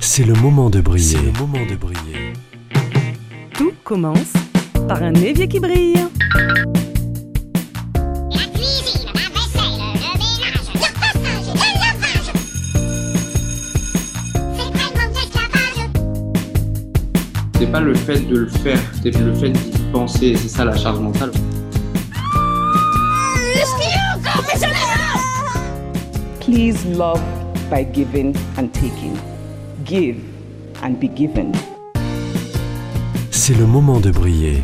C'est le moment de briller. le moment de briller. Tout commence par un évier qui brille. La cuisine, la vaisselle, le ménage, le repassage, le lavage. C'est tellement d'esclavage. C'est pas le fait de le faire, c'est le fait d'y penser, c'est ça la charge mentale. Please love by giving and taking. Give and be given. C'est le moment de briller.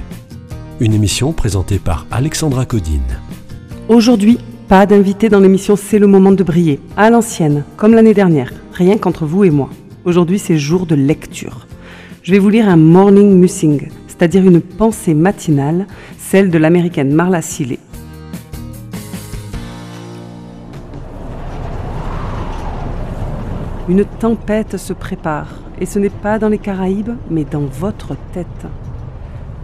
Une émission présentée par Alexandra Codine. Aujourd'hui, pas d'invité dans l'émission C'est le moment de briller. À l'ancienne, comme l'année dernière, rien qu'entre vous et moi. Aujourd'hui, c'est jour de lecture. Je vais vous lire un morning musing, c'est-à-dire une pensée matinale, celle de l'américaine Marla Seeley. Une tempête se prépare, et ce n'est pas dans les Caraïbes, mais dans votre tête.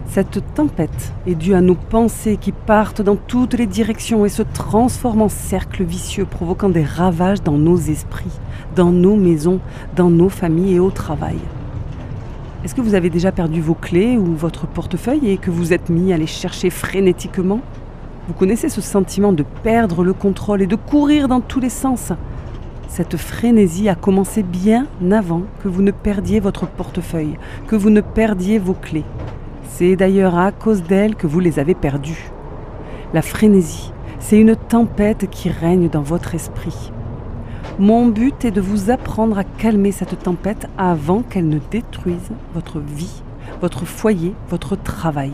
Cette tempête est due à nos pensées qui partent dans toutes les directions et se transforment en cercles vicieux, provoquant des ravages dans nos esprits, dans nos maisons, dans nos familles et au travail. Est-ce que vous avez déjà perdu vos clés ou votre portefeuille et que vous êtes mis à les chercher frénétiquement? Vous connaissez ce sentiment de perdre le contrôle et de courir dans tous les sens cette frénésie a commencé bien avant que vous ne perdiez votre portefeuille, que vous ne perdiez vos clés. C'est d'ailleurs à cause d'elle que vous les avez perdues. La frénésie, c'est une tempête qui règne dans votre esprit. Mon but est de vous apprendre à calmer cette tempête avant qu'elle ne détruise votre vie, votre foyer, votre travail.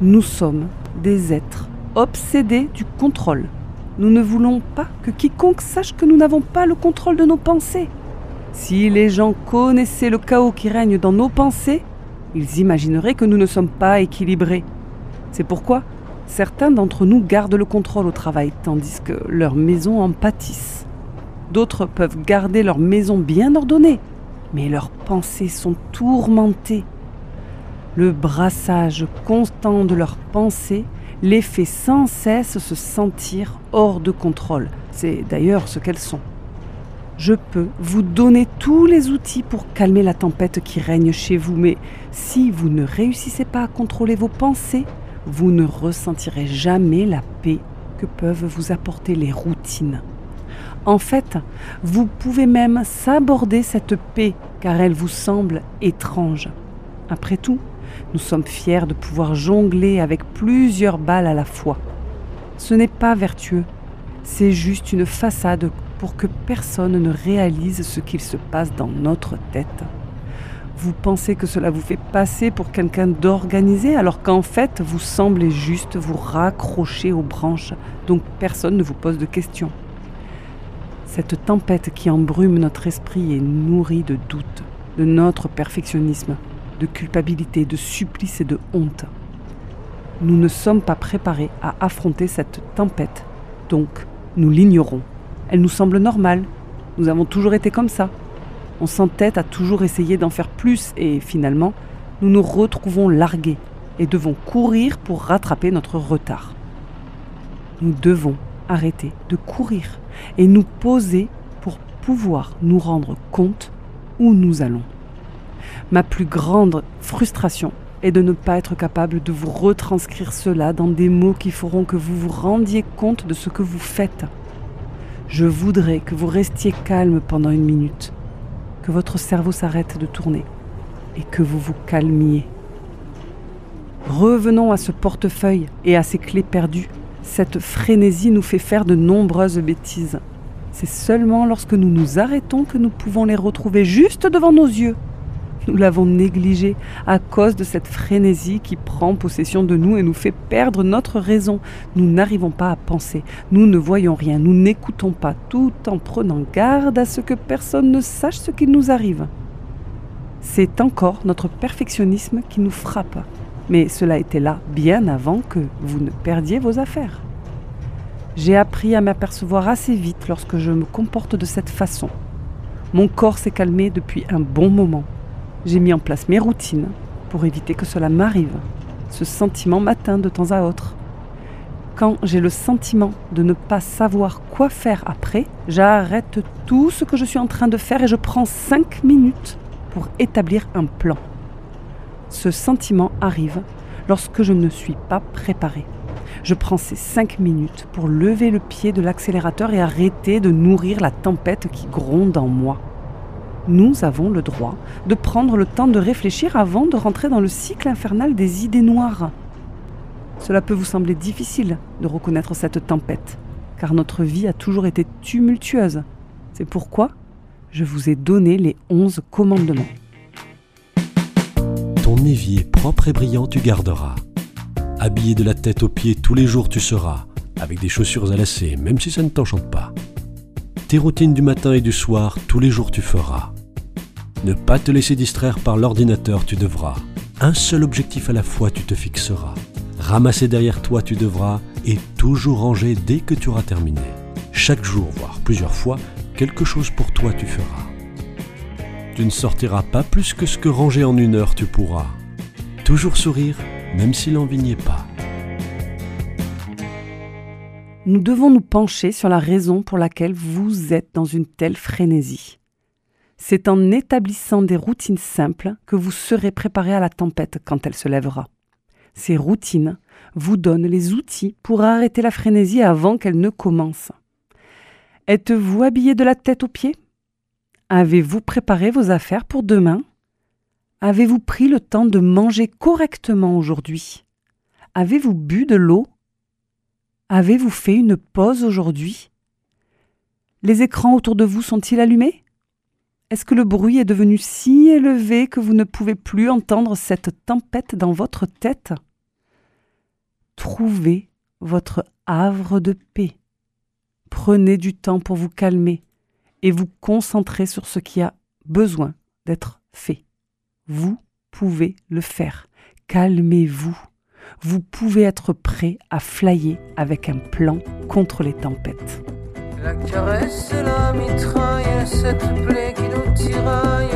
Nous sommes des êtres obsédés du contrôle. Nous ne voulons pas que quiconque sache que nous n'avons pas le contrôle de nos pensées. Si les gens connaissaient le chaos qui règne dans nos pensées, ils imagineraient que nous ne sommes pas équilibrés. C'est pourquoi certains d'entre nous gardent le contrôle au travail, tandis que leurs maisons en pâtissent. D'autres peuvent garder leur maison bien ordonnée, mais leurs pensées sont tourmentées. Le brassage constant de leurs pensées les fait sans cesse se sentir hors de contrôle. C'est d'ailleurs ce qu'elles sont. Je peux vous donner tous les outils pour calmer la tempête qui règne chez vous, mais si vous ne réussissez pas à contrôler vos pensées, vous ne ressentirez jamais la paix que peuvent vous apporter les routines. En fait, vous pouvez même s'aborder cette paix car elle vous semble étrange. Après tout, nous sommes fiers de pouvoir jongler avec plusieurs balles à la fois. Ce n'est pas vertueux, c'est juste une façade pour que personne ne réalise ce qu'il se passe dans notre tête. Vous pensez que cela vous fait passer pour quelqu'un d'organisé alors qu'en fait vous semblez juste vous raccrocher aux branches, donc personne ne vous pose de questions. Cette tempête qui embrume notre esprit est nourrie de doutes, de notre perfectionnisme, de culpabilité, de supplice et de honte. Nous ne sommes pas préparés à affronter cette tempête, donc nous l'ignorons. Elle nous semble normale, nous avons toujours été comme ça. On s'entête à toujours essayer d'en faire plus et finalement, nous nous retrouvons largués et devons courir pour rattraper notre retard. Nous devons arrêter de courir et nous poser pour pouvoir nous rendre compte où nous allons. Ma plus grande frustration est de ne pas être capable de vous retranscrire cela dans des mots qui feront que vous vous rendiez compte de ce que vous faites. Je voudrais que vous restiez calme pendant une minute, que votre cerveau s'arrête de tourner et que vous vous calmiez. Revenons à ce portefeuille et à ces clés perdues. Cette frénésie nous fait faire de nombreuses bêtises. C'est seulement lorsque nous nous arrêtons que nous pouvons les retrouver juste devant nos yeux. Nous l'avons négligé à cause de cette frénésie qui prend possession de nous et nous fait perdre notre raison. Nous n'arrivons pas à penser, nous ne voyons rien, nous n'écoutons pas, tout en prenant garde à ce que personne ne sache ce qu'il nous arrive. C'est encore notre perfectionnisme qui nous frappe. Mais cela était là bien avant que vous ne perdiez vos affaires. J'ai appris à m'apercevoir assez vite lorsque je me comporte de cette façon. Mon corps s'est calmé depuis un bon moment. J'ai mis en place mes routines pour éviter que cela m'arrive. Ce sentiment m'atteint de temps à autre. Quand j'ai le sentiment de ne pas savoir quoi faire après, j'arrête tout ce que je suis en train de faire et je prends 5 minutes pour établir un plan. Ce sentiment arrive lorsque je ne suis pas préparée. Je prends ces 5 minutes pour lever le pied de l'accélérateur et arrêter de nourrir la tempête qui gronde en moi. Nous avons le droit de prendre le temps de réfléchir avant de rentrer dans le cycle infernal des idées noires. Cela peut vous sembler difficile de reconnaître cette tempête, car notre vie a toujours été tumultueuse. C'est pourquoi je vous ai donné les 11 commandements. Ton évier propre et brillant tu garderas. Habillé de la tête aux pieds tous les jours tu seras, avec des chaussures à lacets, même si ça ne t'enchante pas. Tes routines du matin et du soir, tous les jours tu feras. Ne pas te laisser distraire par l'ordinateur tu devras. Un seul objectif à la fois tu te fixeras. Ramasser derrière toi tu devras et toujours ranger dès que tu auras terminé. Chaque jour, voire plusieurs fois, quelque chose pour toi tu feras. Tu ne sortiras pas plus que ce que ranger en une heure tu pourras. Toujours sourire, même si l'envie n'y est pas. Nous devons nous pencher sur la raison pour laquelle vous êtes dans une telle frénésie. C'est en établissant des routines simples que vous serez préparé à la tempête quand elle se lèvera. Ces routines vous donnent les outils pour arrêter la frénésie avant qu'elle ne commence. Êtes-vous habillé de la tête aux pieds? Avez-vous préparé vos affaires pour demain? Avez-vous pris le temps de manger correctement aujourd'hui? Avez-vous bu de l'eau? Avez-vous fait une pause aujourd'hui? Les écrans autour de vous sont-ils allumés? Est-ce que le bruit est devenu si élevé que vous ne pouvez plus entendre cette tempête dans votre tête? Trouvez votre havre de paix. Prenez du temps pour vous calmer et vous concentrer sur ce qui a besoin d'être fait. Vous pouvez le faire. Calmez-vous. Vous pouvez être prêt à flyer avec un plan contre les tempêtes. partira.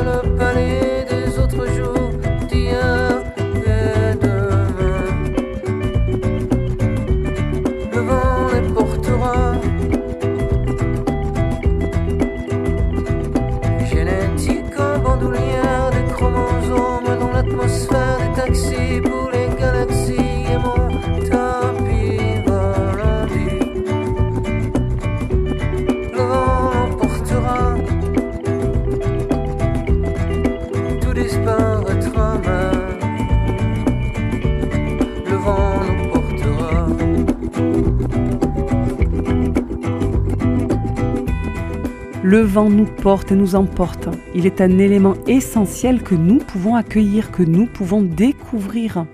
Le vent nous porte et nous emporte. Il est un élément essentiel que nous pouvons accueillir, que nous pouvons découvrir.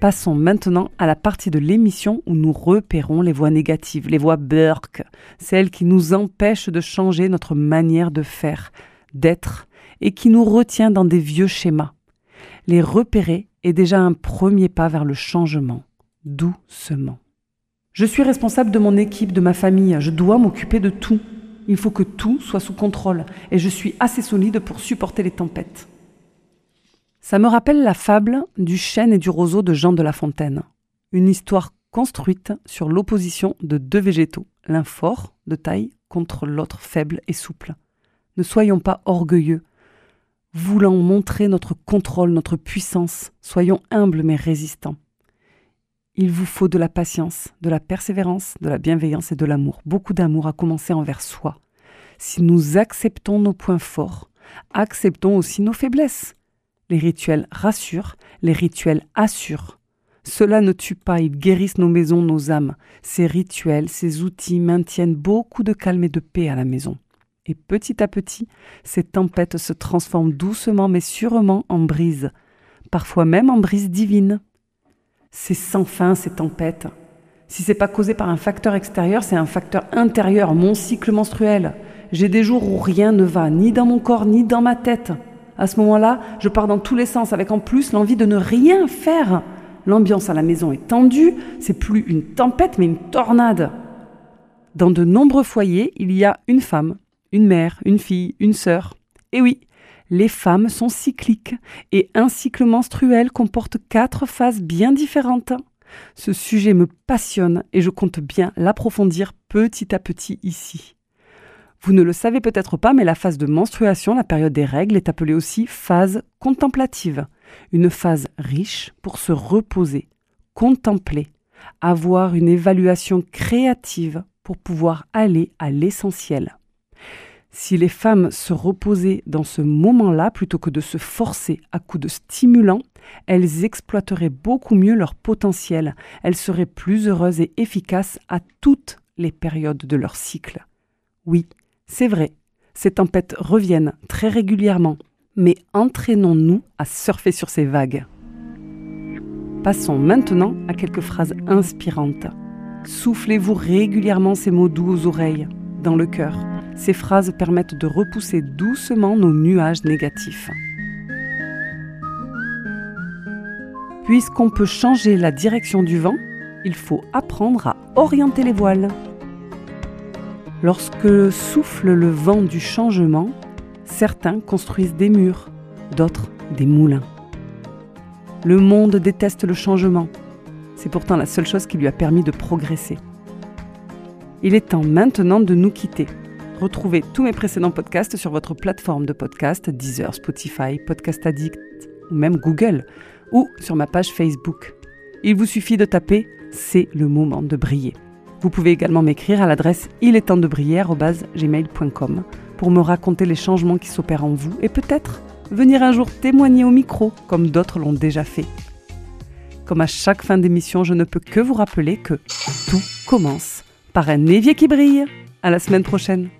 Passons maintenant à la partie de l'émission où nous repérons les voix négatives, les voix Burke, celles qui nous empêchent de changer notre manière de faire, d'être, et qui nous retient dans des vieux schémas. Les repérer est déjà un premier pas vers le changement, doucement. Je suis responsable de mon équipe, de ma famille, je dois m'occuper de tout. Il faut que tout soit sous contrôle et je suis assez solide pour supporter les tempêtes. Ça me rappelle la fable du chêne et du roseau de Jean de La Fontaine. Une histoire construite sur l'opposition de deux végétaux, l'un fort de taille contre l'autre faible et souple. Ne soyons pas orgueilleux. Voulant montrer notre contrôle, notre puissance, soyons humbles mais résistants. Il vous faut de la patience, de la persévérance, de la bienveillance et de l'amour. Beaucoup d'amour à commencer envers soi. Si nous acceptons nos points forts, acceptons aussi nos faiblesses. Les rituels rassurent, les rituels assurent. Cela ne tue pas, ils guérissent nos maisons, nos âmes. Ces rituels, ces outils maintiennent beaucoup de calme et de paix à la maison. Et petit à petit, ces tempêtes se transforment doucement mais sûrement en brise, parfois même en brise divine. C'est sans fin ces tempêtes. Si c'est pas causé par un facteur extérieur, c'est un facteur intérieur, mon cycle menstruel. J'ai des jours où rien ne va, ni dans mon corps, ni dans ma tête. À ce moment-là, je pars dans tous les sens, avec en plus l'envie de ne rien faire. L'ambiance à la maison est tendue, c'est plus une tempête, mais une tornade. Dans de nombreux foyers, il y a une femme, une mère, une fille, une sœur. Et oui, les femmes sont cycliques et un cycle menstruel comporte quatre phases bien différentes. Ce sujet me passionne et je compte bien l'approfondir petit à petit ici. Vous ne le savez peut-être pas, mais la phase de menstruation, la période des règles, est appelée aussi phase contemplative. Une phase riche pour se reposer, contempler, avoir une évaluation créative pour pouvoir aller à l'essentiel. Si les femmes se reposaient dans ce moment-là plutôt que de se forcer à coups de stimulants, elles exploiteraient beaucoup mieux leur potentiel, elles seraient plus heureuses et efficaces à toutes les périodes de leur cycle. Oui, c'est vrai, ces tempêtes reviennent très régulièrement, mais entraînons-nous à surfer sur ces vagues. Passons maintenant à quelques phrases inspirantes. Soufflez-vous régulièrement ces mots doux aux oreilles, dans le cœur. Ces phrases permettent de repousser doucement nos nuages négatifs. Puisqu'on peut changer la direction du vent, il faut apprendre à orienter les voiles. Lorsque souffle le vent du changement, certains construisent des murs, d'autres des moulins. Le monde déteste le changement. C'est pourtant la seule chose qui lui a permis de progresser. Il est temps maintenant de nous quitter. Retrouvez tous mes précédents podcasts sur votre plateforme de podcast, Deezer, Spotify, Podcast Addict ou même Google, ou sur ma page Facebook. Il vous suffit de taper C'est le moment de briller. Vous pouvez également m'écrire à l'adresse il est temps de briller@gmail.com pour me raconter les changements qui s'opèrent en vous et peut-être venir un jour témoigner au micro comme d'autres l'ont déjà fait. Comme à chaque fin d'émission, je ne peux que vous rappeler que tout commence par un évier qui brille. À la semaine prochaine.